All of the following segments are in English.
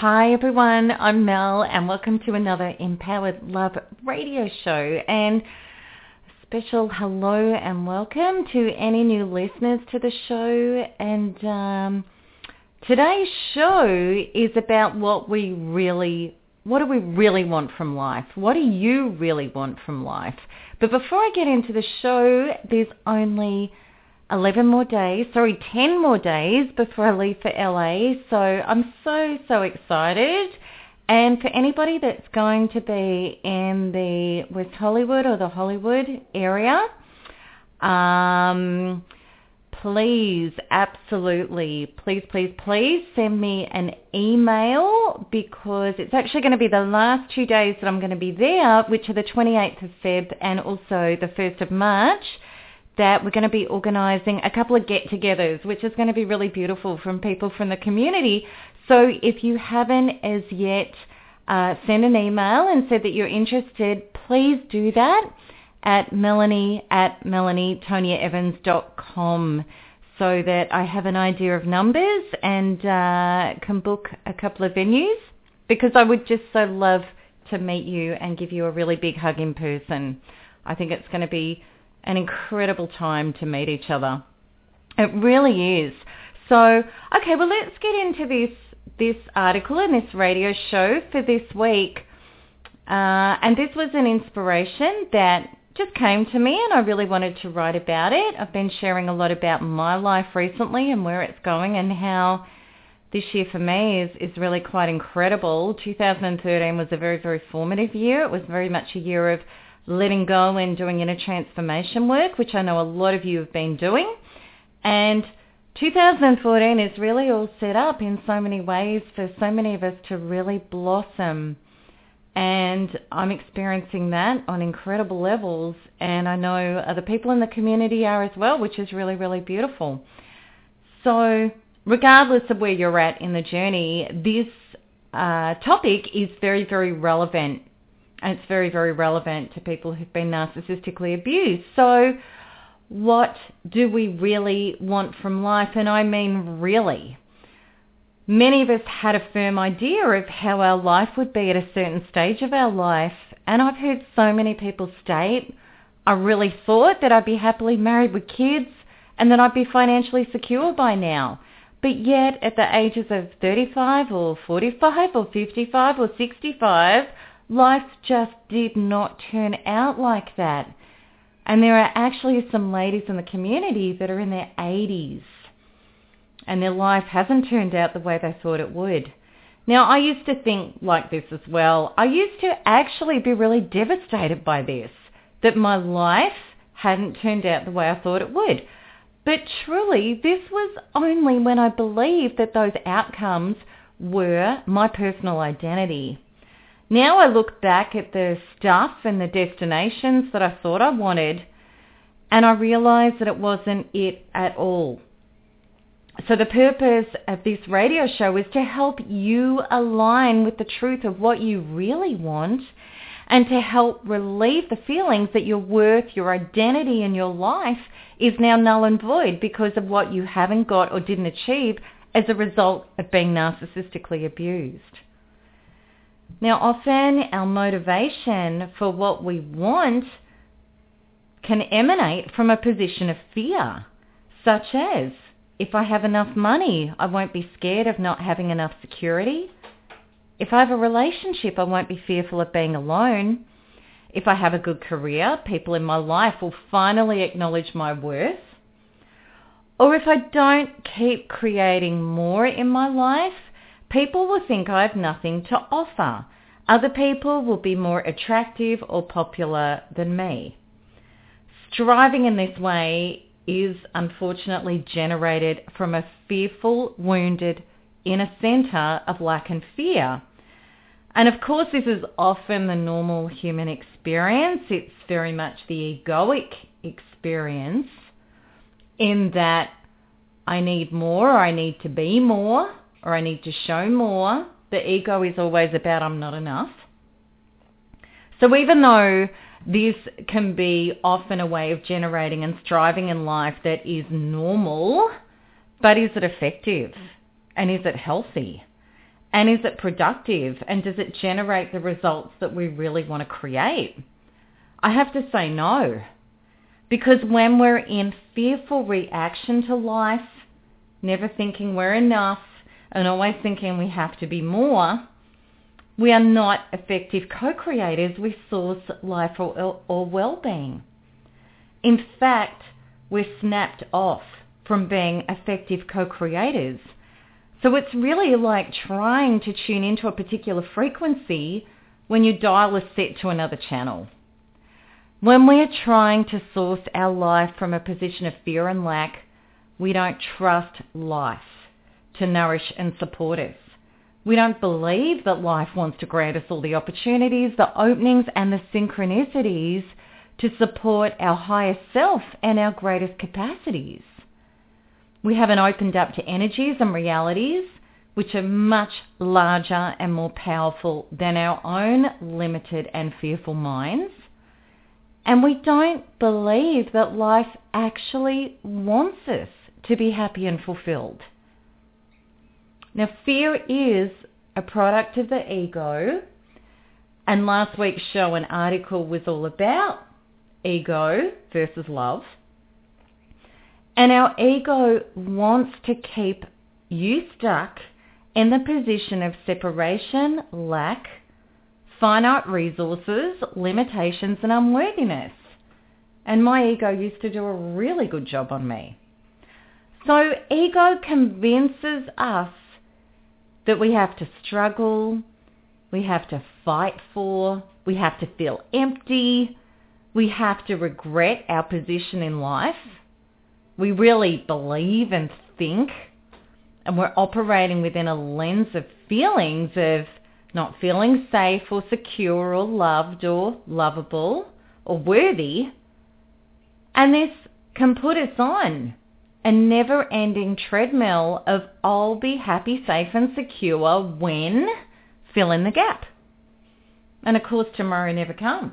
Hi everyone, I'm Mel and welcome to another Empowered Love radio show. And special hello and welcome to any new listeners to the show. And um, today's show is about what we really, what do we really want from life? What do you really want from life? But before I get into the show, there's only 11 more days, sorry, 10 more days before I leave for LA. So I'm so, so excited. And for anybody that's going to be in the West Hollywood or the Hollywood area, um, please, absolutely, please, please, please send me an email because it's actually going to be the last two days that I'm going to be there, which are the 28th of Feb and also the 1st of March that we're going to be organising a couple of get-togethers, which is going to be really beautiful from people from the community. So if you haven't as yet uh, sent an email and said that you're interested, please do that at melanie at melanietoniaevans.com so that I have an idea of numbers and uh, can book a couple of venues because I would just so love to meet you and give you a really big hug in person. I think it's going to be an incredible time to meet each other. It really is. So, okay, well, let's get into this this article and this radio show for this week. Uh, and this was an inspiration that just came to me and I really wanted to write about it. I've been sharing a lot about my life recently and where it's going and how this year for me is, is really quite incredible. 2013 was a very, very formative year. It was very much a year of letting go and doing inner transformation work, which I know a lot of you have been doing. And 2014 is really all set up in so many ways for so many of us to really blossom. And I'm experiencing that on incredible levels. And I know other people in the community are as well, which is really, really beautiful. So regardless of where you're at in the journey, this uh, topic is very, very relevant. And it's very, very relevant to people who've been narcissistically abused. So what do we really want from life? And I mean really. Many of us had a firm idea of how our life would be at a certain stage of our life. And I've heard so many people state, I really thought that I'd be happily married with kids and that I'd be financially secure by now. But yet at the ages of 35 or 45 or 55 or 65, life just did not turn out like that. And there are actually some ladies in the community that are in their 80s and their life hasn't turned out the way they thought it would. Now, I used to think like this as well. I used to actually be really devastated by this, that my life hadn't turned out the way I thought it would. But truly, this was only when I believed that those outcomes were my personal identity. Now I look back at the stuff and the destinations that I thought I wanted and I realize that it wasn't it at all. So the purpose of this radio show is to help you align with the truth of what you really want and to help relieve the feelings that your worth, your identity and your life is now null and void because of what you haven't got or didn't achieve as a result of being narcissistically abused. Now, often our motivation for what we want can emanate from a position of fear, such as If I have enough money, I won't be scared of not having enough security. If I have a relationship, I won't be fearful of being alone. If I have a good career, people in my life will finally acknowledge my worth. Or if I don't keep creating more in my life, people will think I have nothing to offer. Other people will be more attractive or popular than me. Striving in this way is unfortunately generated from a fearful, wounded inner center of lack and fear. And of course, this is often the normal human experience. It's very much the egoic experience in that I need more, or I need to be more, or I need to show more. The ego is always about I'm not enough. So even though this can be often a way of generating and striving in life that is normal, but is it effective? And is it healthy? And is it productive? And does it generate the results that we really want to create? I have to say no. Because when we're in fearful reaction to life, never thinking we're enough, and always thinking we have to be more, we are not effective co-creators with source life or, or well-being. In fact, we're snapped off from being effective co-creators. So it's really like trying to tune into a particular frequency when your dial is set to another channel. When we are trying to source our life from a position of fear and lack, we don't trust life to nourish and support us. We don't believe that life wants to grant us all the opportunities, the openings and the synchronicities to support our higher self and our greatest capacities. We haven't opened up to energies and realities which are much larger and more powerful than our own limited and fearful minds. And we don't believe that life actually wants us to be happy and fulfilled. Now, fear is a product of the ego, and last week's show and article was all about ego versus love. And our ego wants to keep you stuck in the position of separation, lack, finite resources, limitations and unworthiness. And my ego used to do a really good job on me. So ego convinces us that we have to struggle, we have to fight for, we have to feel empty, we have to regret our position in life. We really believe and think, and we're operating within a lens of feelings of not feeling safe or secure or loved or lovable or worthy. And this can put us on a never-ending treadmill of I'll be happy, safe and secure when fill in the gap. And of course tomorrow never comes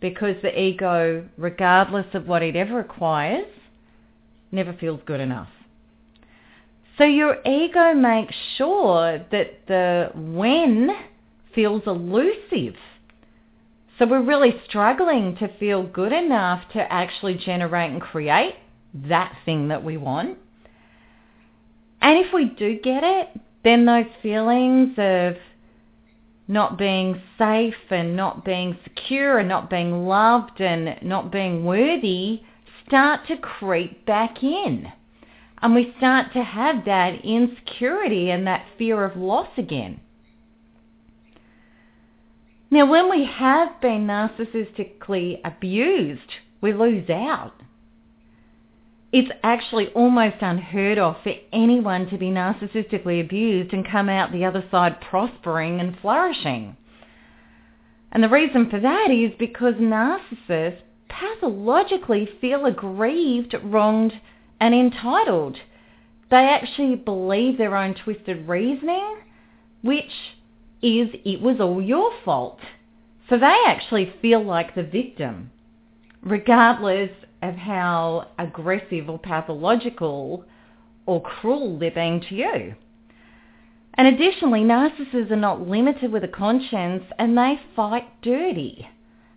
because the ego, regardless of what it ever acquires, never feels good enough. So your ego makes sure that the when feels elusive. So we're really struggling to feel good enough to actually generate and create that thing that we want. And if we do get it, then those feelings of not being safe and not being secure and not being loved and not being worthy start to creep back in. And we start to have that insecurity and that fear of loss again. Now, when we have been narcissistically abused, we lose out it's actually almost unheard of for anyone to be narcissistically abused and come out the other side prospering and flourishing. And the reason for that is because narcissists pathologically feel aggrieved, wronged, and entitled. They actually believe their own twisted reasoning, which is it was all your fault. So they actually feel like the victim, regardless of how aggressive or pathological or cruel they're being to you. And additionally, narcissists are not limited with a conscience and they fight dirty.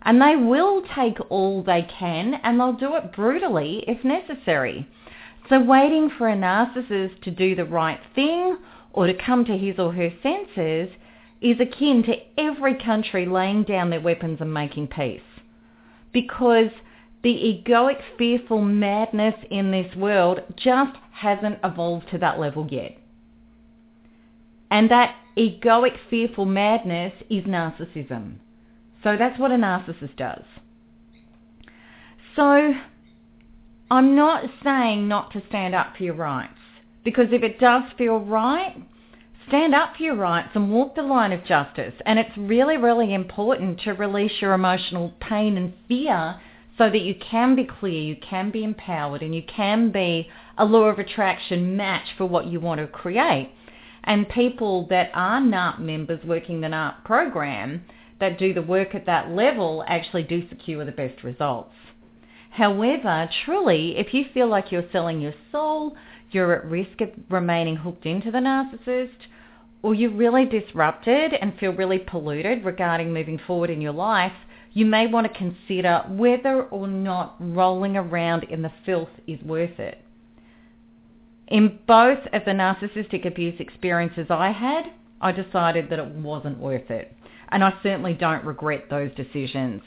And they will take all they can and they'll do it brutally if necessary. So waiting for a narcissist to do the right thing or to come to his or her senses is akin to every country laying down their weapons and making peace. Because the egoic, fearful madness in this world just hasn't evolved to that level yet. And that egoic, fearful madness is narcissism. So that's what a narcissist does. So I'm not saying not to stand up for your rights. Because if it does feel right, stand up for your rights and walk the line of justice. And it's really, really important to release your emotional pain and fear so that you can be clear, you can be empowered, and you can be a law of attraction match for what you want to create. And people that are NARP members working the NARP program that do the work at that level actually do secure the best results. However, truly, if you feel like you're selling your soul, you're at risk of remaining hooked into the narcissist, or you're really disrupted and feel really polluted regarding moving forward in your life, you may want to consider whether or not rolling around in the filth is worth it. In both of the narcissistic abuse experiences I had, I decided that it wasn't worth it. And I certainly don't regret those decisions.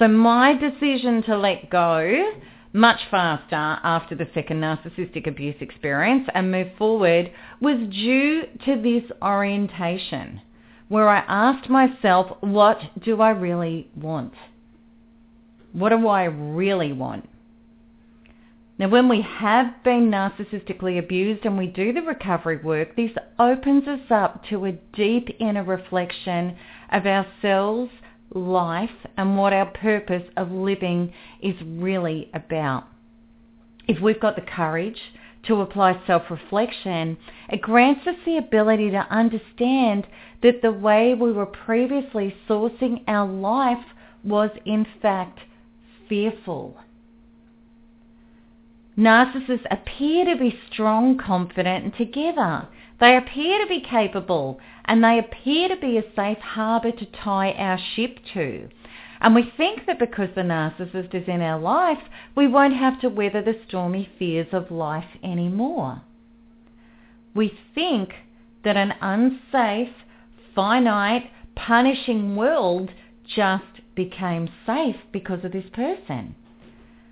So my decision to let go much faster after the second narcissistic abuse experience and move forward was due to this orientation where I asked myself, what do I really want? What do I really want? Now, when we have been narcissistically abused and we do the recovery work, this opens us up to a deep inner reflection of ourselves, life, and what our purpose of living is really about. If we've got the courage to apply self-reflection, it grants us the ability to understand that the way we were previously sourcing our life was in fact fearful. Narcissists appear to be strong, confident and together. They appear to be capable and they appear to be a safe harbour to tie our ship to. And we think that because the narcissist is in our life, we won't have to weather the stormy fears of life anymore. We think that an unsafe, finite, punishing world just became safe because of this person.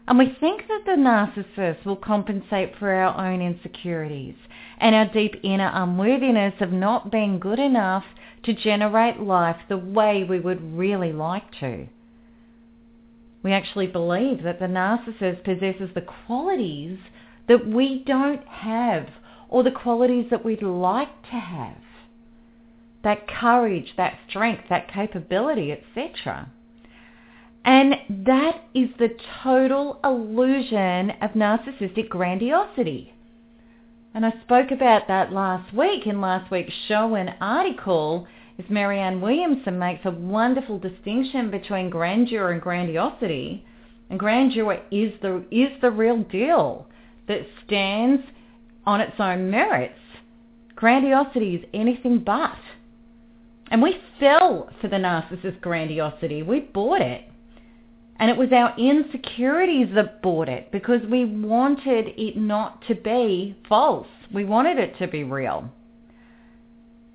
And we think that the narcissist will compensate for our own insecurities and our deep inner unworthiness of not being good enough to generate life the way we would really like to. We actually believe that the narcissist possesses the qualities that we don't have or the qualities that we'd like to have. That courage, that strength, that capability, etc. And that is the total illusion of narcissistic grandiosity. And I spoke about that last week in last week's show and article is Marianne Williamson makes a wonderful distinction between grandeur and grandiosity. And grandeur is the, is the real deal that stands on its own merits. Grandiosity is anything but. And we fell for the narcissist grandiosity. We bought it. And it was our insecurities that bought it because we wanted it not to be false. We wanted it to be real.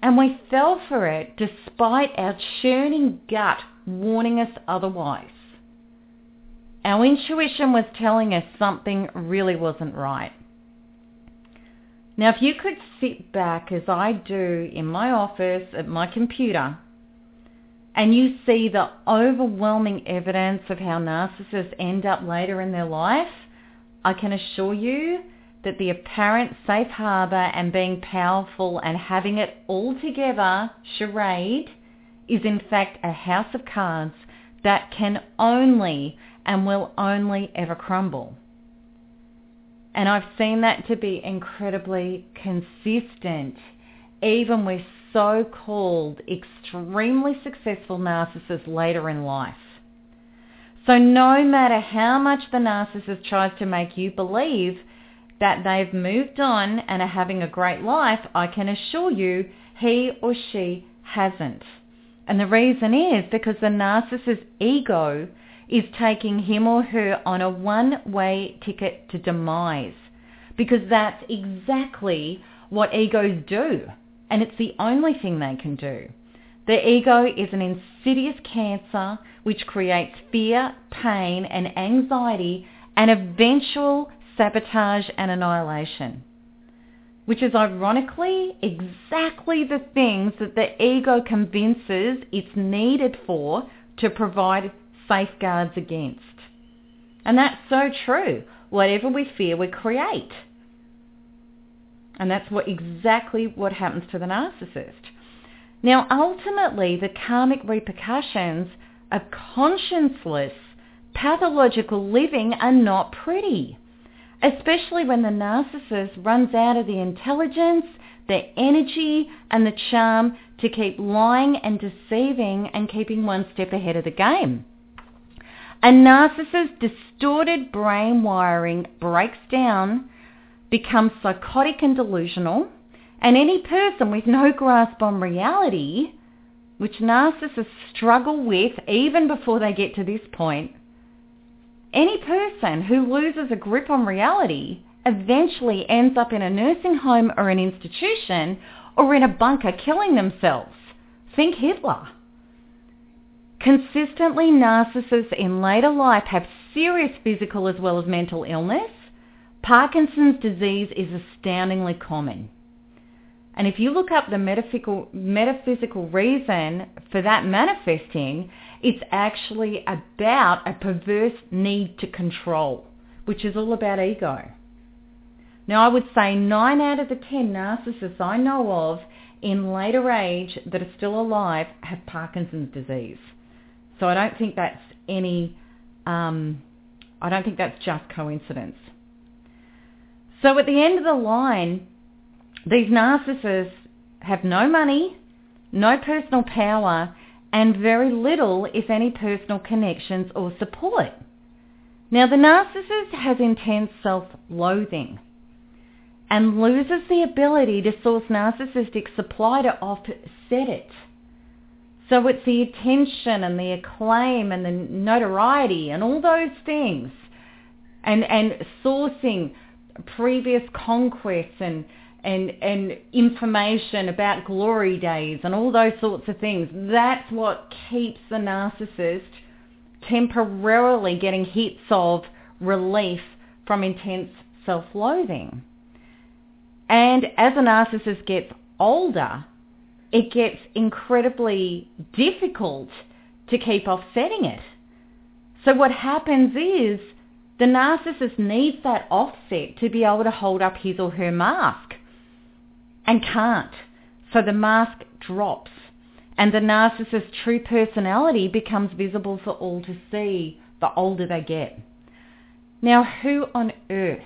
And we fell for it despite our churning gut warning us otherwise. Our intuition was telling us something really wasn't right. Now, if you could sit back as I do in my office at my computer and you see the overwhelming evidence of how narcissists end up later in their life, I can assure you that the apparent safe harbour and being powerful and having it all together charade is in fact a house of cards that can only and will only ever crumble. And I've seen that to be incredibly consistent, even with so-called extremely successful narcissists later in life. So no matter how much the narcissist tries to make you believe that they've moved on and are having a great life, I can assure you he or she hasn't. And the reason is because the narcissist's ego is taking him or her on a one-way ticket to demise because that's exactly what egos do. And it's the only thing they can do. The ego is an insidious cancer which creates fear, pain and anxiety and eventual sabotage and annihilation. Which is ironically exactly the things that the ego convinces it's needed for to provide safeguards against. And that's so true. Whatever we fear, we create. And that's what exactly what happens to the narcissist. Now, ultimately, the karmic repercussions of conscienceless, pathological living are not pretty, especially when the narcissist runs out of the intelligence, the energy, and the charm to keep lying and deceiving and keeping one step ahead of the game. A narcissist's distorted brain wiring breaks down, becomes psychotic and delusional, and any person with no grasp on reality, which narcissists struggle with even before they get to this point, any person who loses a grip on reality eventually ends up in a nursing home or an institution or in a bunker killing themselves. Think Hitler. Consistently, narcissists in later life have serious physical as well as mental illness. Parkinson's disease is astoundingly common. And if you look up the metaphysical, metaphysical reason for that manifesting, it's actually about a perverse need to control, which is all about ego. Now, I would say 9 out of the 10 narcissists I know of in later age that are still alive have Parkinson's disease. So I don't think that's any, um, I don't think that's just coincidence. So at the end of the line, these narcissists have no money, no personal power, and very little, if any, personal connections or support. Now, the narcissist has intense self-loathing and loses the ability to source narcissistic supply to offset it. So it's the attention and the acclaim and the notoriety and all those things and, and sourcing previous conquests and, and, and information about glory days and all those sorts of things. That's what keeps the narcissist temporarily getting hits of relief from intense self-loathing. And as a narcissist gets older, it gets incredibly difficult to keep offsetting it. So what happens is the narcissist needs that offset to be able to hold up his or her mask and can't. So the mask drops and the narcissist's true personality becomes visible for all to see the older they get. Now who on earth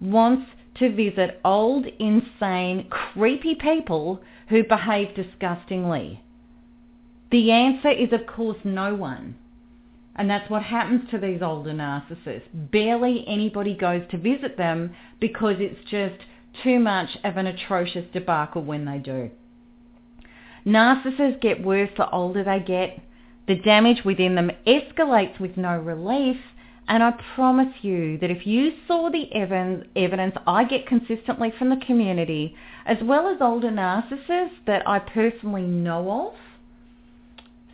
wants to visit old, insane, creepy people who behave disgustingly? The answer is, of course, no one. And that's what happens to these older narcissists. Barely anybody goes to visit them because it's just too much of an atrocious debacle when they do. Narcissists get worse the older they get. The damage within them escalates with no relief and I promise you that if you saw the evidence I get consistently from the community, as well as older narcissists that I personally know of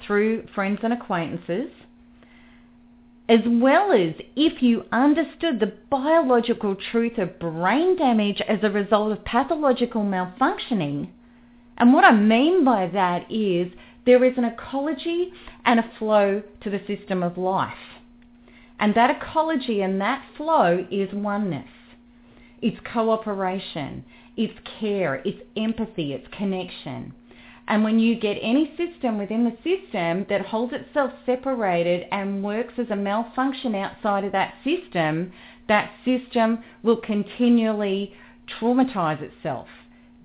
through friends and acquaintances, as well as if you understood the biological truth of brain damage as a result of pathological malfunctioning. And what I mean by that is there is an ecology and a flow to the system of life. And that ecology and that flow is oneness. It's cooperation. It's care. It's empathy. It's connection. And when you get any system within the system that holds itself separated and works as a malfunction outside of that system, that system will continually traumatize itself,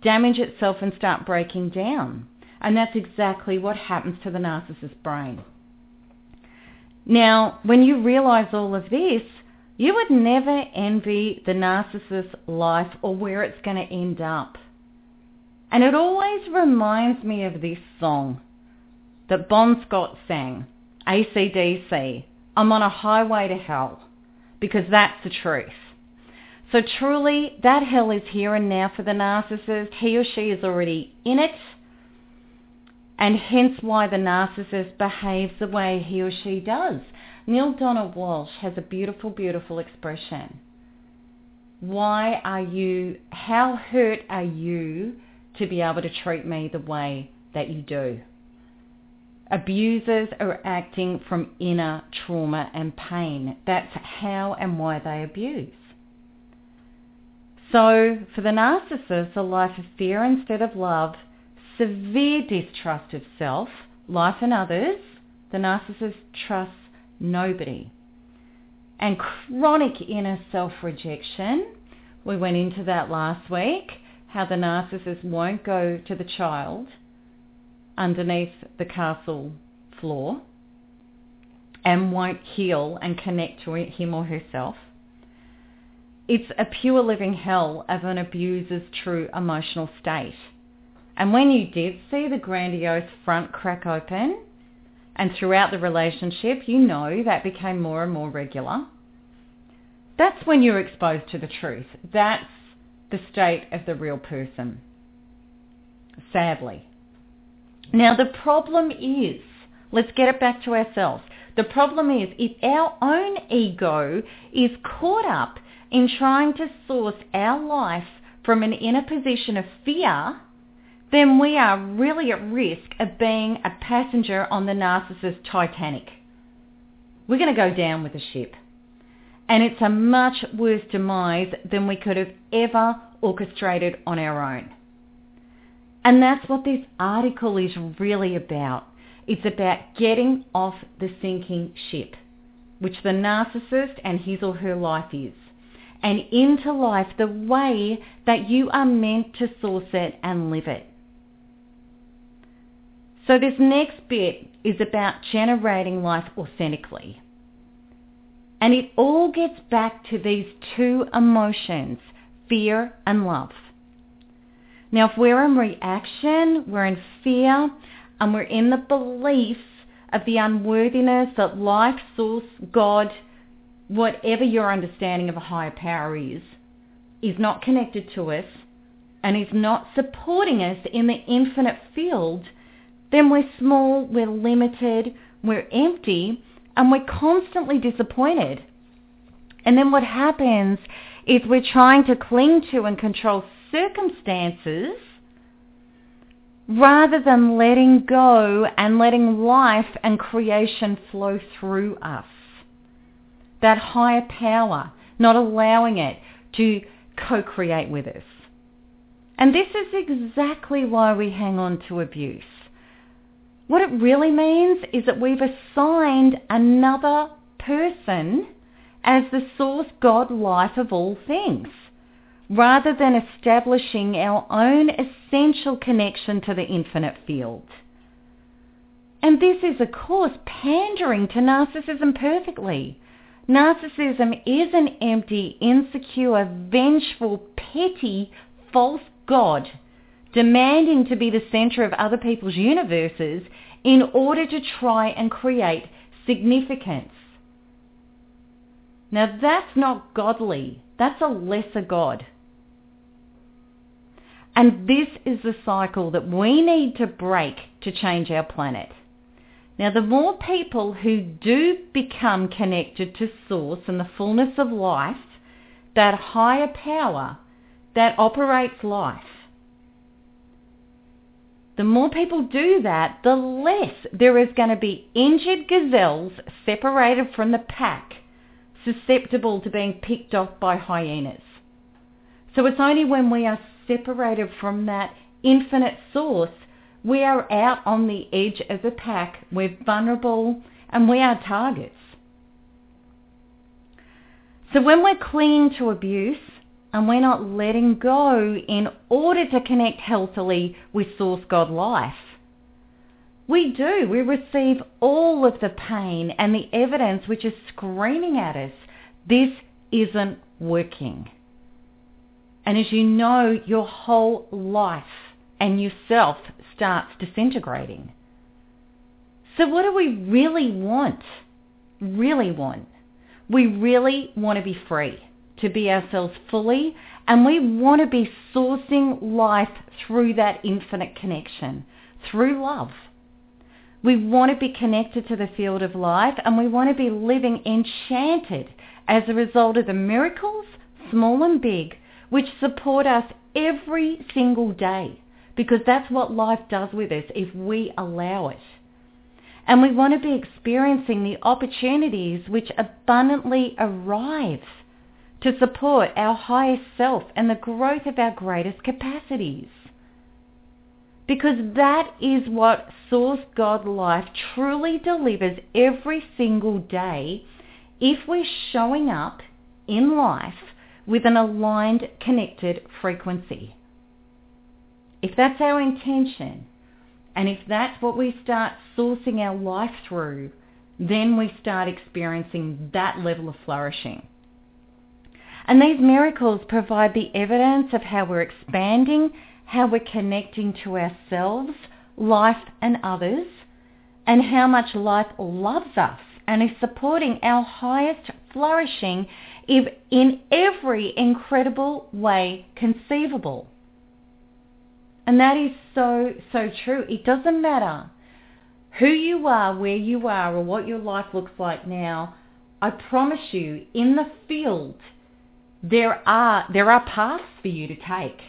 damage itself and start breaking down. And that's exactly what happens to the narcissist brain. Now, when you realize all of this, you would never envy the narcissist's life or where it's going to end up. And it always reminds me of this song that Bon Scott sang, ACDC, I'm on a highway to hell, because that's the truth. So truly, that hell is here and now for the narcissist. He or she is already in it. And hence why the narcissist behaves the way he or she does. Neale Donald Walsch has a beautiful, beautiful expression. Why are you, how hurt are you to be able to treat me the way that you do? Abusers are acting from inner trauma and pain. That's how and why they abuse. So for the narcissist, a life of fear instead of love, severe distrust of self, life and others, the narcissist trusts nobody. And chronic inner self-rejection, we went into that last week, how the narcissist won't go to the child underneath the castle floor and won't heal and connect to him or herself. It's a pure living hell of an abuser's true emotional state. And when you did see the grandiose front crack open, and throughout the relationship, you know that became more and more regular, that's when you're exposed to the truth. That's the state of the real person, sadly. Now the problem is, let's get it back to ourselves. The problem is if our own ego is caught up in trying to source our life from an inner position of fear, then we are really at risk of being a passenger on the narcissist Titanic. We're going to go down with the ship. And it's a much worse demise than we could have ever orchestrated on our own. And that's what this article is really about. It's about getting off the sinking ship, which the narcissist and his or her life is, and into life the way that you are meant to source it and live it. So this next bit is about generating life authentically. And it all gets back to these two emotions, fear and love. Now, if we're in reaction, we're in fear, and we're in the belief of the unworthiness that life, source, God, whatever your understanding of a higher power is, is not connected to us and is not supporting us in the infinite field, then we're small, we're limited, we're empty, and we're constantly disappointed. And then what happens is we're trying to cling to and control circumstances rather than letting go and letting life and creation flow through us. That higher power, not allowing it to co-create with us. And this is exactly why we hang on to abuse. What it really means is that we've assigned another person as the source God life of all things rather than establishing our own essential connection to the infinite field. And this is, of course, pandering to narcissism perfectly. Narcissism is an empty, insecure, vengeful, petty, false God demanding to be the center of other people's universes in order to try and create significance. Now that's not godly. That's a lesser God. And this is the cycle that we need to break to change our planet. Now, the more people who do become connected to Source and the fullness of life, that higher power that operates life, the more people do that, the less there is going to be injured gazelles separated from the pack, susceptible to being picked off by hyenas. So it's only when we are separated from that infinite source, we are out on the edge of the pack, we're vulnerable, and we are targets. So when we're clinging to abuse and we're not letting go in order to connect healthily with Source God Life, we do. We receive all of the pain and the evidence which is screaming at us, this isn't working. And as you know, your whole life and yourself starts disintegrating. So what do we really want? Really want? We really want to be free. To be ourselves fully and we want to be sourcing life through that infinite connection, through love. We want to be connected to the field of life and we want to be living enchanted as a result of the miracles, small and big, which support us every single day because that's what life does with us if we allow it. And we want to be experiencing the opportunities which abundantly arrive to support our highest self and the growth of our greatest capacities. Because that is what Source God Life truly delivers every single day if we're showing up in life with an aligned, connected frequency. If that's our intention, and if that's what we start sourcing our life through, then we start experiencing that level of flourishing. And these miracles provide the evidence of how we're expanding, how we're connecting to ourselves, life and others, and how much life loves us and is supporting our highest flourishing in every incredible way conceivable. And that is so, so true. It doesn't matter who you are, where you are, or what your life looks like now. I promise you, in the field, there are, there are paths for you to take.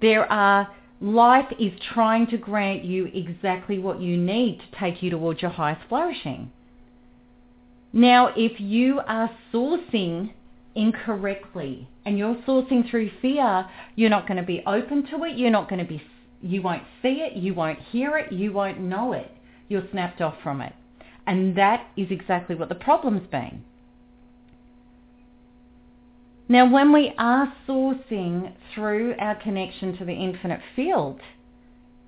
There are, life is trying to grant you exactly what you need to take you towards your highest flourishing. Now, if you are sourcing incorrectly and you're sourcing through fear, you're not going to be open to it. You're not going to be, you won't see it. You won't hear it. You won't know it. You're snapped off from it. And that is exactly what the problem's been. Now, when we are sourcing through our connection to the infinite field,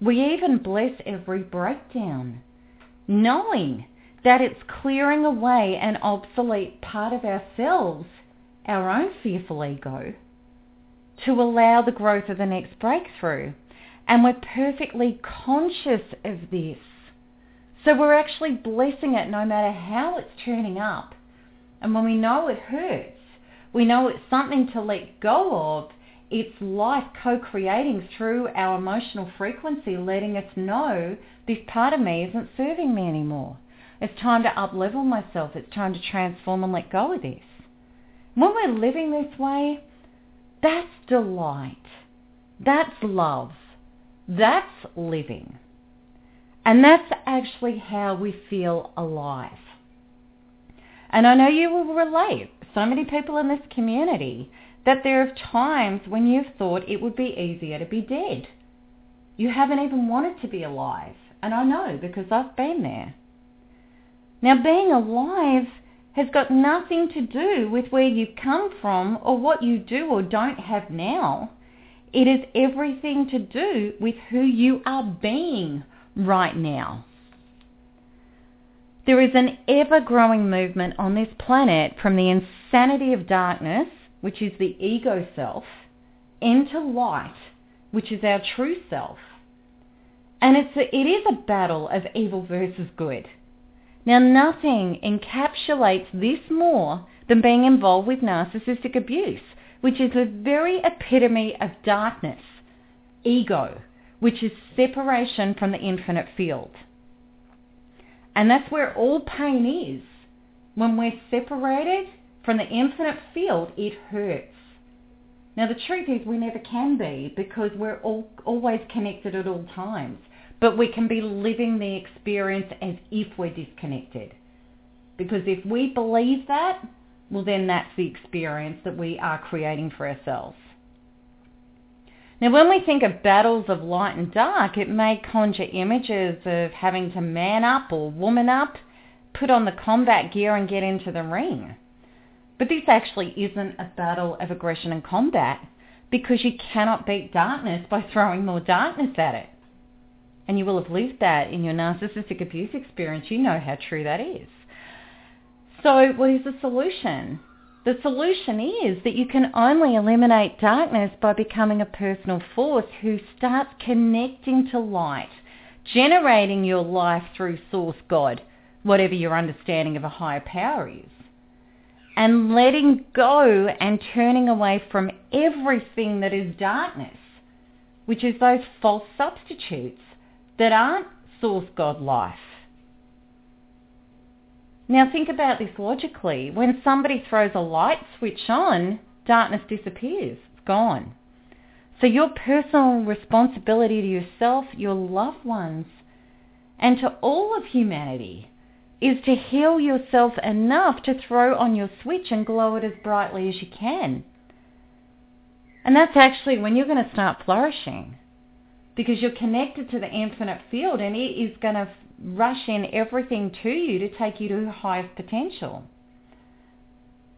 we even bless every breakdown, knowing that it's clearing away an obsolete part of ourselves our own fearful ego to allow the growth of the next breakthrough. And we're perfectly conscious of this. So we're actually blessing it no matter how it's turning up. And when we know it hurts, we know it's something to let go of. It's life co-creating through our emotional frequency, letting us know this part of me isn't serving me anymore. It's time to up-level myself. It's time to transform and let go of this. When we're living this way, that's delight. That's love. That's living. And that's actually how we feel alive. And I know you will relate, so many people in this community, that there are times when you've thought it would be easier to be dead. You haven't even wanted to be alive. And I know because I've been there. Now being alive has got nothing to do with where you come from or what you do or don't have now. It is everything to do with who you are being right now. There is an ever-growing movement on this planet from the insanity of darkness, which is the ego self, into light, which is our true self. And it's a, it is a battle of evil versus good. Now, nothing encapsulates this more than being involved with narcissistic abuse, which is the very epitome of darkness, ego, which is separation from the infinite field. And that's where all pain is. When we're separated from the infinite field, it hurts. Now the truth is we never can be because we're all, always connected at all times but we can be living the experience as if we're disconnected. Because if we believe that, well then that's the experience that we are creating for ourselves. Now when we think of battles of light and dark, it may conjure images of having to man up or woman up, put on the combat gear and get into the ring. But this actually isn't a battle of aggression and combat because you cannot beat darkness by throwing more darkness at it and you will have lived that in your narcissistic abuse experience, you know how true that is. So what is the solution? The solution is that you can only eliminate darkness by becoming a personal force who starts connecting to light, generating your life through source God, whatever your understanding of a higher power is. and letting go and turning away from everything that is darkness, which is those false substitutes that aren't source God life. Now think about this logically. When somebody throws a light switch on, darkness disappears. It's gone. So your personal responsibility to yourself, your loved ones, and to all of humanity is to heal yourself enough to throw on your switch and glow it as brightly as you can. And that's actually when you're going to start flourishing because you're connected to the infinite field and it is going to rush in everything to you to take you to your highest potential.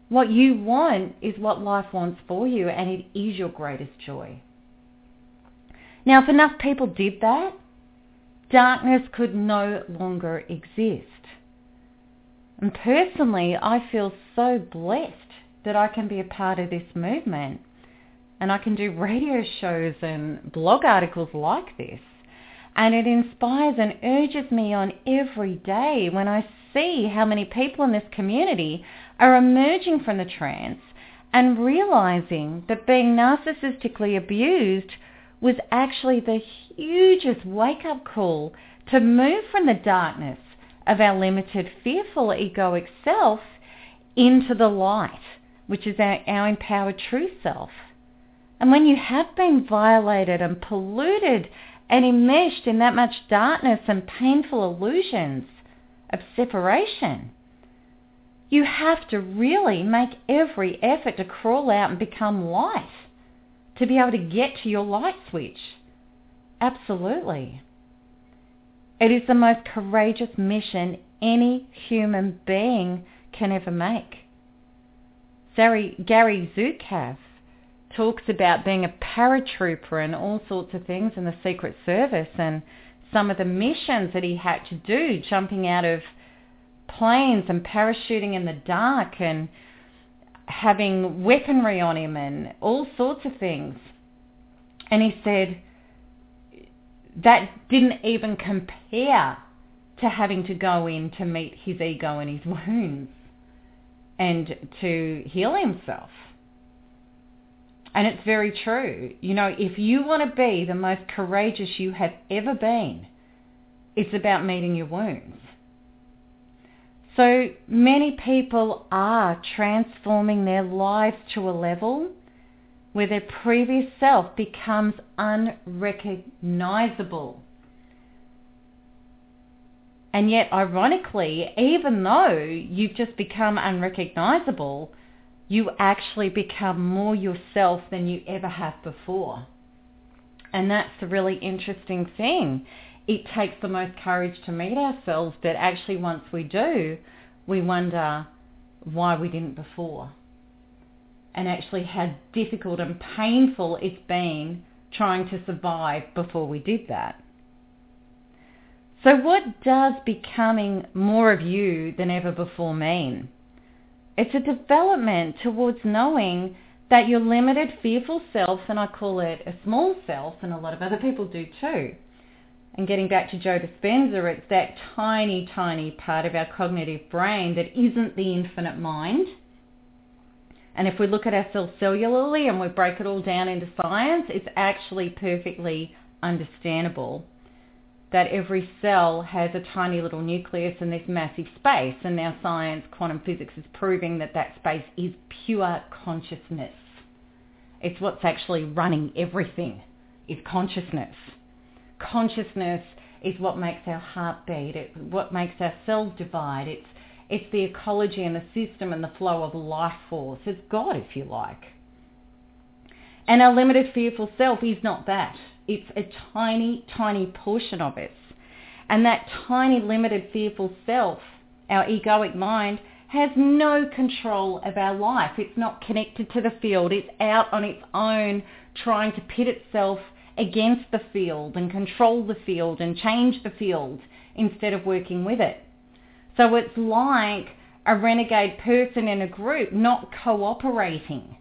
What you want is what life wants for you and it is your greatest joy. Now, if enough people did that, darkness could no longer exist. And personally, I feel so blessed that I can be a part of this movement and I can do radio shows and blog articles like this. And it inspires and urges me on every day when I see how many people in this community are emerging from the trance and realizing that being narcissistically abused was actually the hugest wake-up call to move from the darkness of our limited, fearful, egoic self into the light, which is our, our empowered true self. And when you have been violated and polluted and enmeshed in that much darkness and painful illusions of separation, you have to really make every effort to crawl out and become light, to be able to get to your light switch. Absolutely. It is the most courageous mission any human being can ever make. Gary, Zukav talks about being a paratrooper and all sorts of things in the Secret Service and some of the missions that he had to do, jumping out of planes and parachuting in the dark and having weaponry on him and all sorts of things. And he said that didn't even compare to having to go in to meet his ego and his wounds and to heal himself. And it's very true. You know, if you want to be the most courageous you have ever been, it's about meeting your wounds. So many people are transforming their lives to a level where their previous self becomes unrecognizable. And yet, ironically, even though you've just become unrecognizable, you actually become more yourself than you ever have before. And that's the really interesting thing. It takes the most courage to meet ourselves, but actually once we do, we wonder why we didn't before. And actually how difficult and painful it's been trying to survive before we did that. So what does becoming more of you than ever before mean? It's a development towards knowing that your limited, fearful self, and I call it a small self, and a lot of other people do too. And getting back to Joe Dispenza, it's that tiny, tiny part of our cognitive brain that isn't the infinite mind. And if we look at ourselves cellularly and we break it all down into science, it's actually perfectly understandable that every cell has a tiny little nucleus in this massive space. And now science, quantum physics is proving that that space is pure consciousness. It's what's actually running everything, is consciousness. Consciousness is what makes our heart beat. It's what makes our cells divide. It's, it's the ecology and the system and the flow of life force. It's God, if you like. And our limited fearful self is not that. It's a tiny, tiny portion of us. And that tiny, limited, fearful self, our egoic mind, has no control of our life. It's not connected to the field. It's out on its own trying to pit itself against the field and control the field and change the field instead of working with it. So it's like a renegade person in a group not cooperating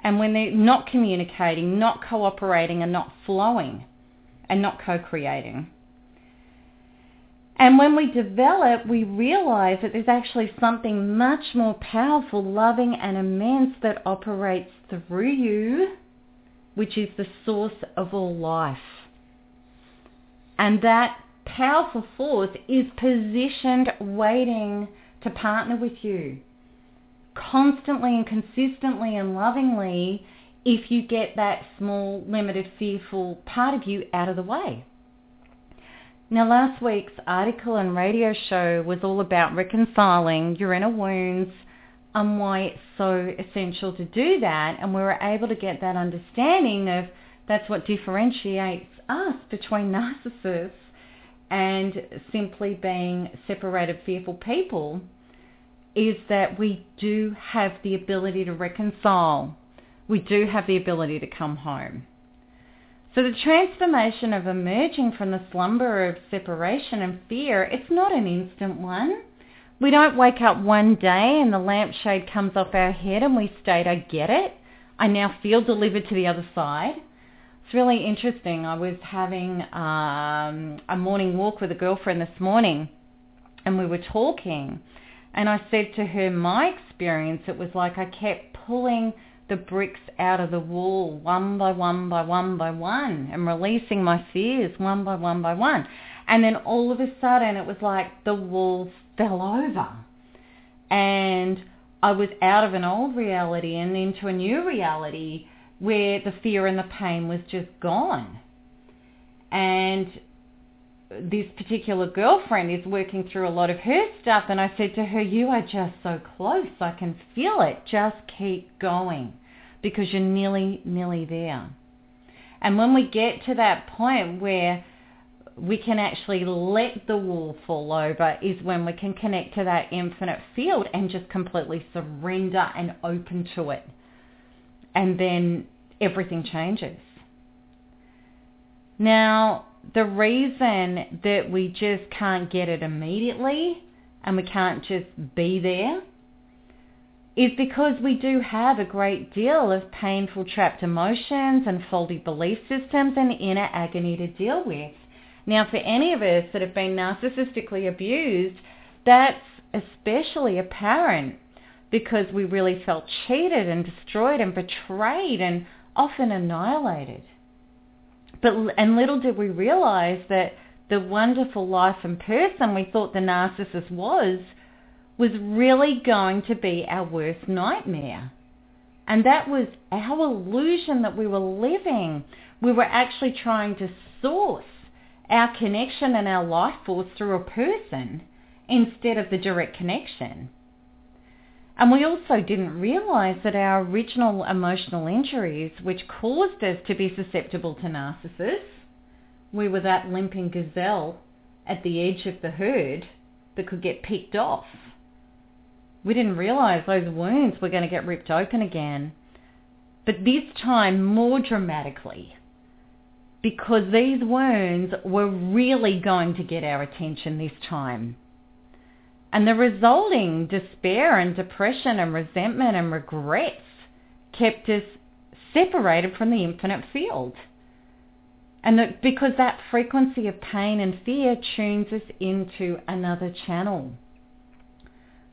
and when they're not communicating, not cooperating and not flowing and not co-creating. And when we develop, we realize that there's actually something much more powerful, loving and immense that operates through you, which is the source of all life. And that powerful force is positioned waiting to partner with you constantly and consistently and lovingly if you get that small, limited, fearful part of you out of the way. Now, last week's article and radio show was all about reconciling your inner wounds and why it's so essential to do that. And we were able to get that understanding of that's what differentiates us between narcissists and simply being separated, fearful people is that we do have the ability to reconcile. We do have the ability to come home. So the transformation of emerging from the slumber of separation and fear, it's not an instant one. We don't wake up one day and the lampshade comes off our head and we state, I get it. I now feel delivered to the other side. It's really interesting. I was having um, a morning walk with a girlfriend this morning and we were talking and I said to her, my experience, it was like I kept pulling the bricks out of the wall one by one by one by one and releasing my fears one by one by one. And then all of a sudden it was like the walls fell over. And I was out of an old reality and into a new reality where the fear and the pain was just gone. And this particular girlfriend is working through a lot of her stuff and I said to her, you are just so close. I can feel it. Just keep going because you're nearly, nearly there. And when we get to that point where we can actually let the wall fall over is when we can connect to that infinite field and just completely surrender and open to it. And then everything changes. Now, the reason that we just can't get it immediately and we can't just be there is because we do have a great deal of painful trapped emotions and faulty belief systems and inner agony to deal with. Now, for any of us that have been narcissistically abused, that's especially apparent because we really felt cheated and destroyed and betrayed and often annihilated. But and little did we realize that the wonderful life and person we thought the narcissist was was really going to be our worst nightmare. And that was our illusion that we were living. We were actually trying to source our connection and our life force through a person instead of the direct connection. And we also didn't realize that our original emotional injuries, which caused us to be susceptible to narcissists, we were that limping gazelle at the edge of the herd that could get picked off. We didn't realize those wounds were going to get ripped open again. But this time more dramatically. Because these wounds were really going to get our attention this time. And the resulting despair and depression and resentment and regrets kept us separated from the infinite field. And that because that frequency of pain and fear tunes us into another channel.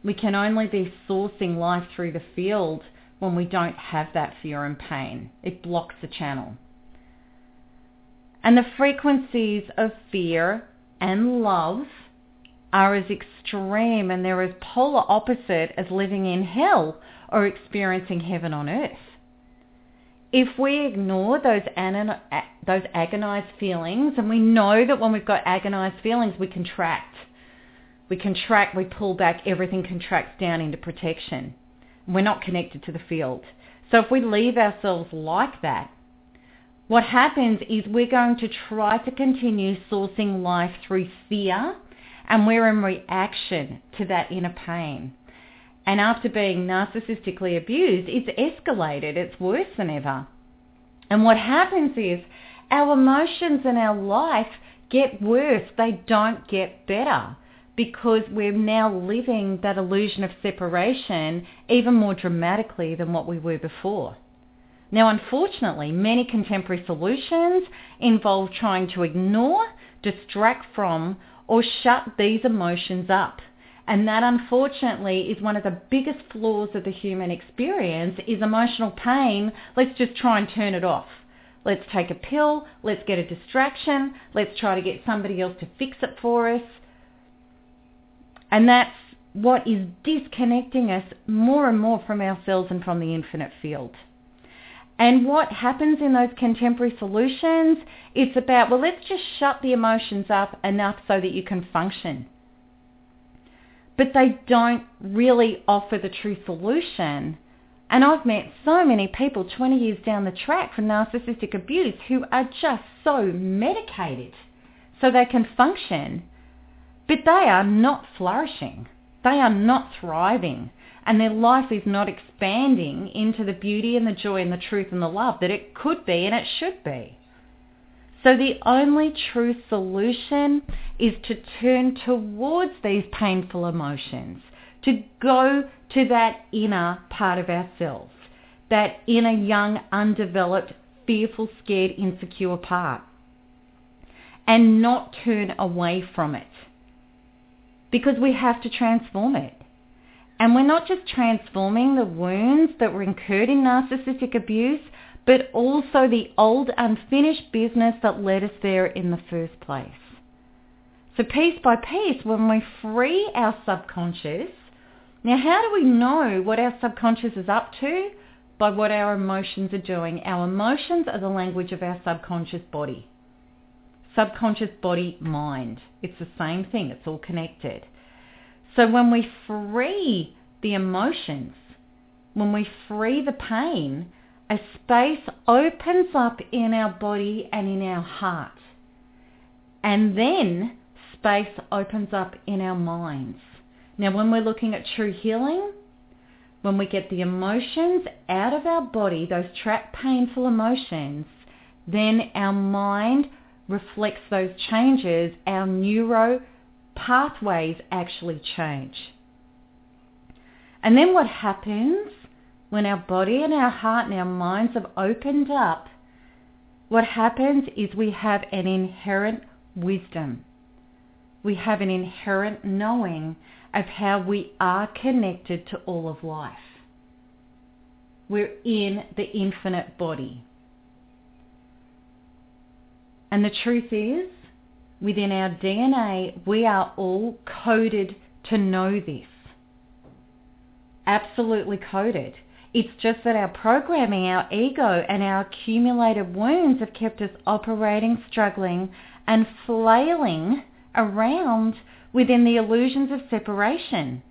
We can only be sourcing life through the field when we don't have that fear and pain. It blocks the channel. And the frequencies of fear and love are as extreme and they're as polar opposite as living in hell or experiencing heaven on earth. If we ignore those, an- those agonized feelings, and we know that when we've got agonized feelings, we contract. We contract, we pull back, everything contracts down into protection. We're not connected to the field. So if we leave ourselves like that, what happens is we're going to try to continue sourcing life through fear and we're in reaction to that inner pain. And after being narcissistically abused, it's escalated. It's worse than ever. And what happens is our emotions and our life get worse. They don't get better because we're now living that illusion of separation even more dramatically than what we were before. Now, unfortunately, many contemporary solutions involve trying to ignore, distract from, or shut these emotions up. And that unfortunately is one of the biggest flaws of the human experience is emotional pain. Let's just try and turn it off. Let's take a pill. Let's get a distraction. Let's try to get somebody else to fix it for us. And that's what is disconnecting us more and more from ourselves and from the infinite field. And what happens in those contemporary solutions, it's about, well, let's just shut the emotions up enough so that you can function. But they don't really offer the true solution. And I've met so many people 20 years down the track from narcissistic abuse who are just so medicated so they can function, but they are not flourishing. They are not thriving and their life is not expanding into the beauty and the joy and the truth and the love that it could be and it should be. So the only true solution is to turn towards these painful emotions, to go to that inner part of ourselves, that inner young, undeveloped, fearful, scared, insecure part, and not turn away from it. Because we have to transform it. And we're not just transforming the wounds that were incurred in narcissistic abuse, but also the old unfinished business that led us there in the first place. So piece by piece, when we free our subconscious, now how do we know what our subconscious is up to? By what our emotions are doing. Our emotions are the language of our subconscious body. Subconscious body, mind. It's the same thing. It's all connected. So when we free the emotions, when we free the pain, a space opens up in our body and in our heart. And then space opens up in our minds. Now when we're looking at true healing, when we get the emotions out of our body, those trapped painful emotions, then our mind reflects those changes, our neuro pathways actually change. And then what happens when our body and our heart and our minds have opened up, what happens is we have an inherent wisdom. We have an inherent knowing of how we are connected to all of life. We're in the infinite body. And the truth is, within our DNA, we are all coded to know this. Absolutely coded. It's just that our programming, our ego and our accumulated wounds have kept us operating, struggling and flailing around within the illusions of separation,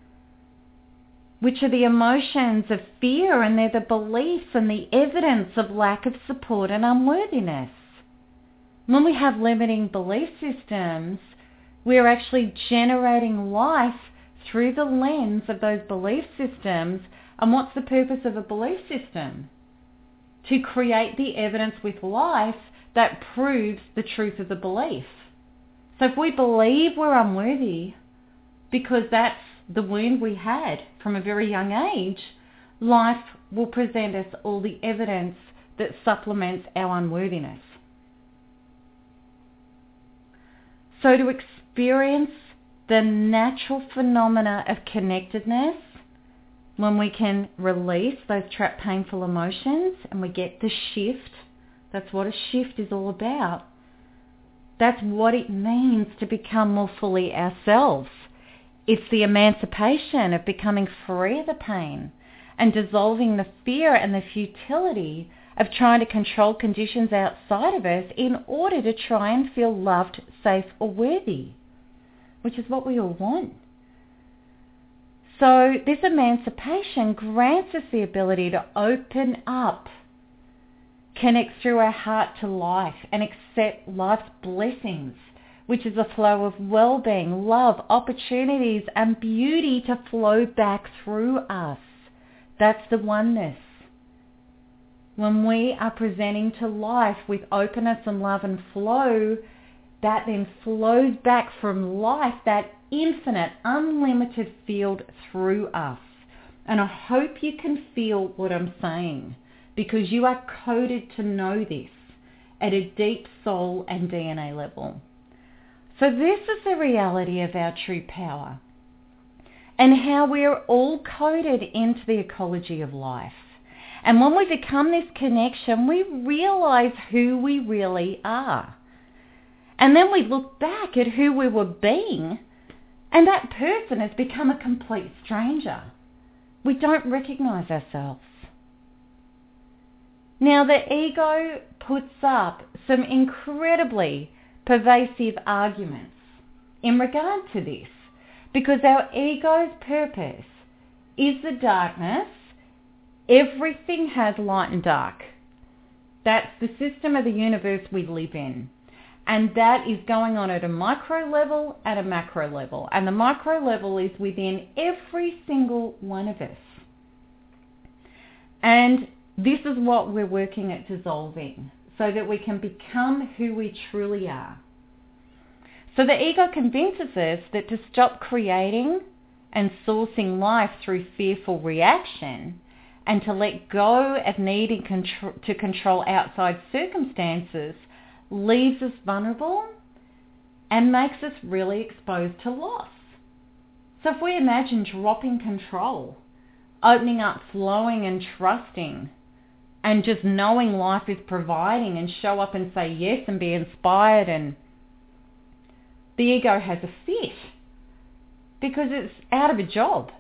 which are the emotions of fear and they're the beliefs and the evidence of lack of support and unworthiness. When we have limiting belief systems, we're actually generating life through the lens of those belief systems. And what's the purpose of a belief system? To create the evidence with life that proves the truth of the belief. So if we believe we're unworthy because that's the wound we had from a very young age, life will present us all the evidence that supplements our unworthiness. So to experience the natural phenomena of connectedness, when we can release those trapped painful emotions and we get the shift, that's what a shift is all about. That's what it means to become more fully ourselves. It's the emancipation of becoming free of the pain and dissolving the fear and the futility of trying to control conditions outside of us in order to try and feel loved, safe or worthy, which is what we all want. So this emancipation grants us the ability to open up, connect through our heart to life and accept life's blessings, which is a flow of well-being, love, opportunities and beauty to flow back through us. That's the oneness when we are presenting to life with openness and love and flow, that then flows back from life, that infinite, unlimited field through us. And I hope you can feel what I'm saying because you are coded to know this at a deep soul and DNA level. So this is the reality of our true power and how we're all coded into the ecology of life. And when we become this connection, we realize who we really are. And then we look back at who we were being, and that person has become a complete stranger. We don't recognize ourselves. Now, the ego puts up some incredibly pervasive arguments in regard to this because our ego's purpose is the darkness. Everything has light and dark. That's the system of the universe we live in. And that is going on at a micro level, at a macro level. And the micro level is within every single one of us. And this is what we're working at dissolving so that we can become who we truly are. So the ego convinces us that to stop creating and sourcing life through fearful reaction and to let go of needing contr- to control outside circumstances leaves us vulnerable and makes us really exposed to loss. So if we imagine dropping control, opening up, flowing and trusting, and just knowing life is providing and show up and say yes and be inspired and the ego has a fit because it's out of a job.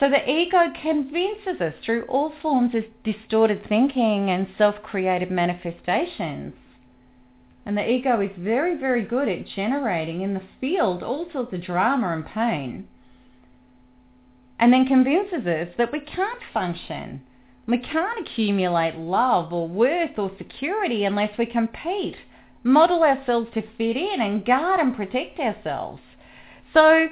So the ego convinces us through all forms of distorted thinking and self-created manifestations. And the ego is very, very good at generating in the field all sorts of drama and pain. And then convinces us that we can't function we can't accumulate love or worth or security unless we compete, model ourselves to fit in and guard and protect ourselves. So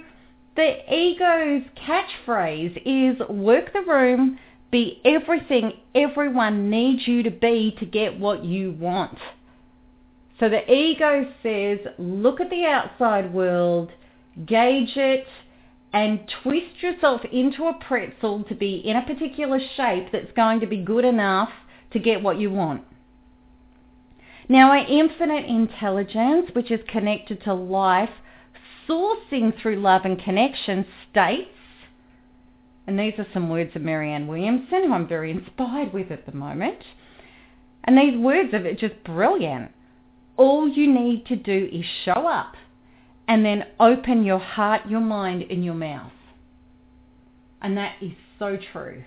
the ego's catchphrase is work the room, be everything everyone needs you to be to get what you want. So the ego says, look at the outside world, gauge it, and twist yourself into a pretzel to be in a particular shape that's going to be good enough to get what you want. Now our infinite intelligence, which is connected to life, sourcing through love and connection, states, and these are some words of Marianne Williamson, who I'm very inspired with at the moment, and these words are just brilliant. All you need to do is show up and then open your heart, your mind, and your mouth. And that is so true.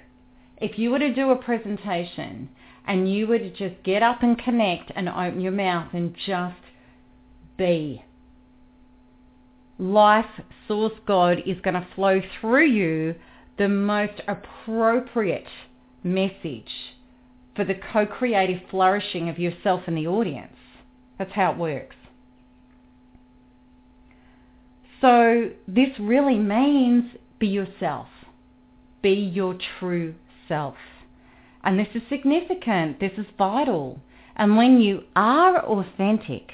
If you were to do a presentation and you were to just get up and connect and open your mouth and just be, life, source God is going to flow through you the most appropriate message for the co-creative flourishing of yourself and the audience. That's how it works. So this really means be yourself. Be your true self. And this is significant. This is vital. And when you are authentic,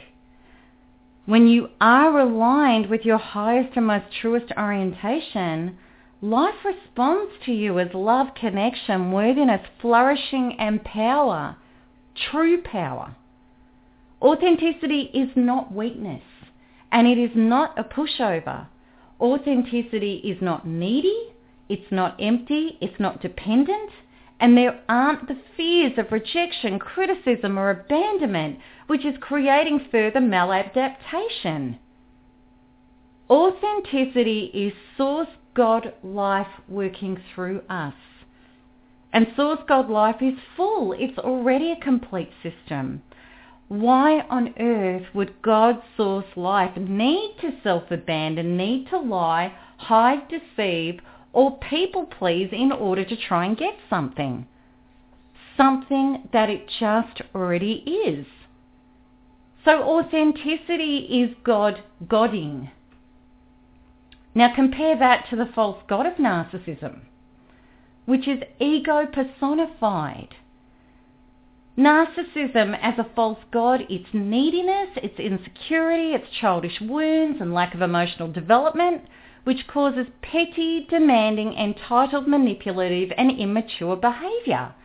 when you are aligned with your highest and most truest orientation, life responds to you as love, connection, worthiness, flourishing and power. True power. Authenticity is not weakness. And it is not a pushover. Authenticity is not needy, it's not empty, it's not dependent, and there aren't the fears of rejection, criticism or abandonment, which is creating further maladaptation. Authenticity is Source God life working through us. And Source God life is full. It's already a complete system. Why on earth would God's source life need to self-abandon, need to lie, hide, deceive, or people please in order to try and get something? Something that it just already is. So authenticity is God godding. Now compare that to the false god of narcissism, which is ego personified. Narcissism as a false god, its neediness, its insecurity, its childish wounds and lack of emotional development, which causes petty, demanding, entitled, manipulative and immature behaviour,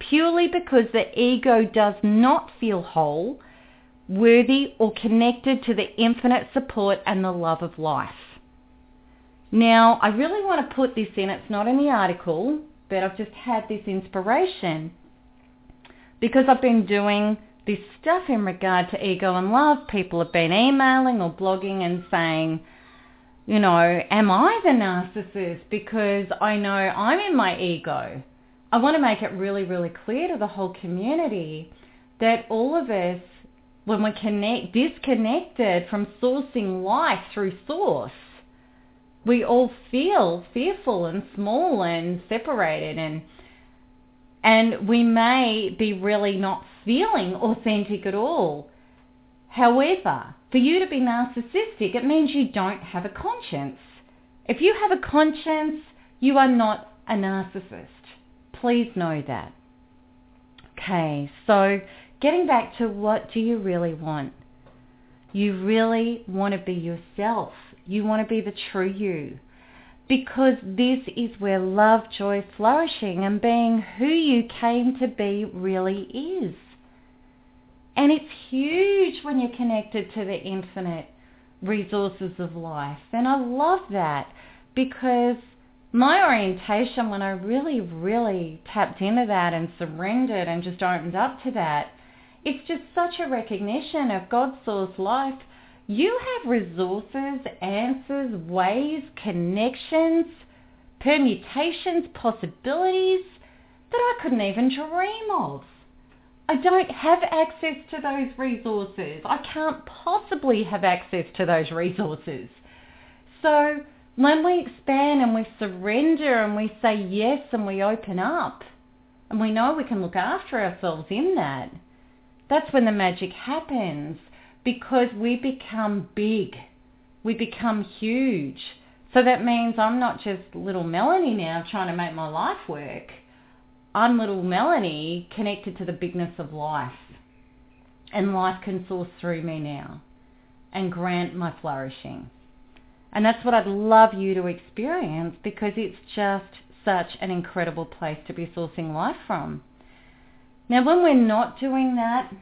purely because the ego does not feel whole worthy or connected to the infinite support and the love of life. Now, I really want to put this in. It's not in the article, but I've just had this inspiration because I've been doing this stuff in regard to ego and love. People have been emailing or blogging and saying, you know, am I the narcissist because I know I'm in my ego? I want to make it really, really clear to the whole community that all of us, when we're connect, disconnected from sourcing life through source, we all feel fearful and small and separated and and we may be really not feeling authentic at all. However, for you to be narcissistic, it means you don't have a conscience. If you have a conscience, you are not a narcissist. Please know that. Okay, so getting back to what do you really want? You really want to be yourself. You want to be the true you. Because this is where love, joy, flourishing and being who you came to be really is. And it's huge when you're connected to the infinite resources of life. And I love that because my orientation when I really, really tapped into that and surrendered and just opened up to that, it's just such a recognition of God's source life. You have resources, answers, ways, connections, permutations, possibilities that I couldn't even dream of. I don't have access to those resources. I can't possibly have access to those resources. So when we expand and we surrender and we say yes and we open up and we know we can look after ourselves in that, that's when the magic happens because we become big. We become huge. So that means I'm not just little Melanie now trying to make my life work. I'm little Melanie connected to the bigness of life. And life can source through me now and grant my flourishing. And that's what I'd love you to experience because it's just such an incredible place to be sourcing life from. Now, when we're not doing that,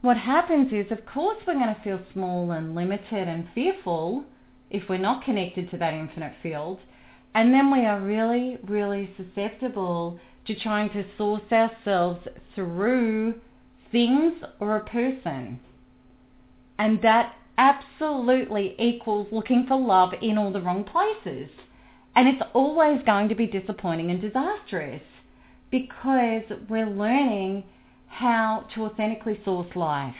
what happens is, of course, we're going to feel small and limited and fearful if we're not connected to that infinite field. And then we are really, really susceptible to trying to source ourselves through things or a person. And that absolutely equals looking for love in all the wrong places. And it's always going to be disappointing and disastrous because we're learning how to authentically source life.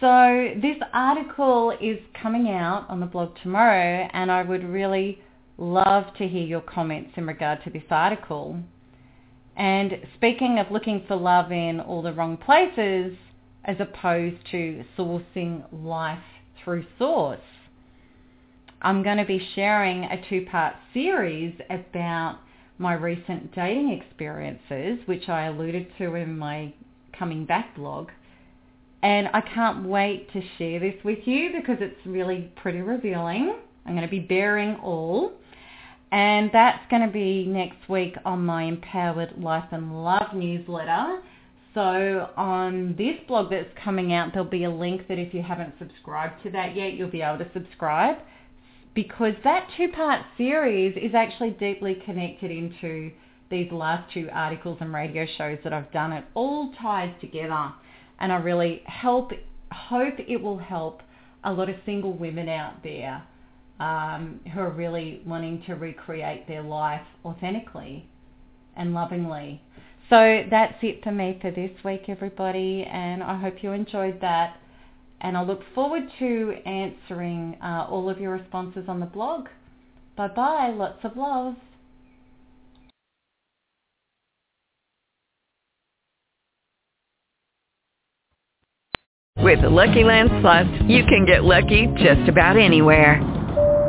So this article is coming out on the blog tomorrow and I would really love to hear your comments in regard to this article. And speaking of looking for love in all the wrong places as opposed to sourcing life through source, I'm going to be sharing a two-part series about my recent dating experiences, which I alluded to in my coming back blog. And I can't wait to share this with you because it's really pretty revealing. I'm going to be bearing all. And that's going to be next week on my Empowered Life and Love newsletter. So on this blog that's coming out, there'll be a link that if you haven't subscribed to that yet, you'll be able to subscribe because that two-part series is actually deeply connected into these last two articles and radio shows that I've done. It all ties together and I really help, hope it will help a lot of single women out there um, who are really wanting to recreate their life authentically and lovingly. So that's it for me for this week, everybody, and I hope you enjoyed that. And I look forward to answering uh, all of your responses on the blog. Bye-bye. Lots of love. With the Lucky Land Slots, you can get lucky just about anywhere.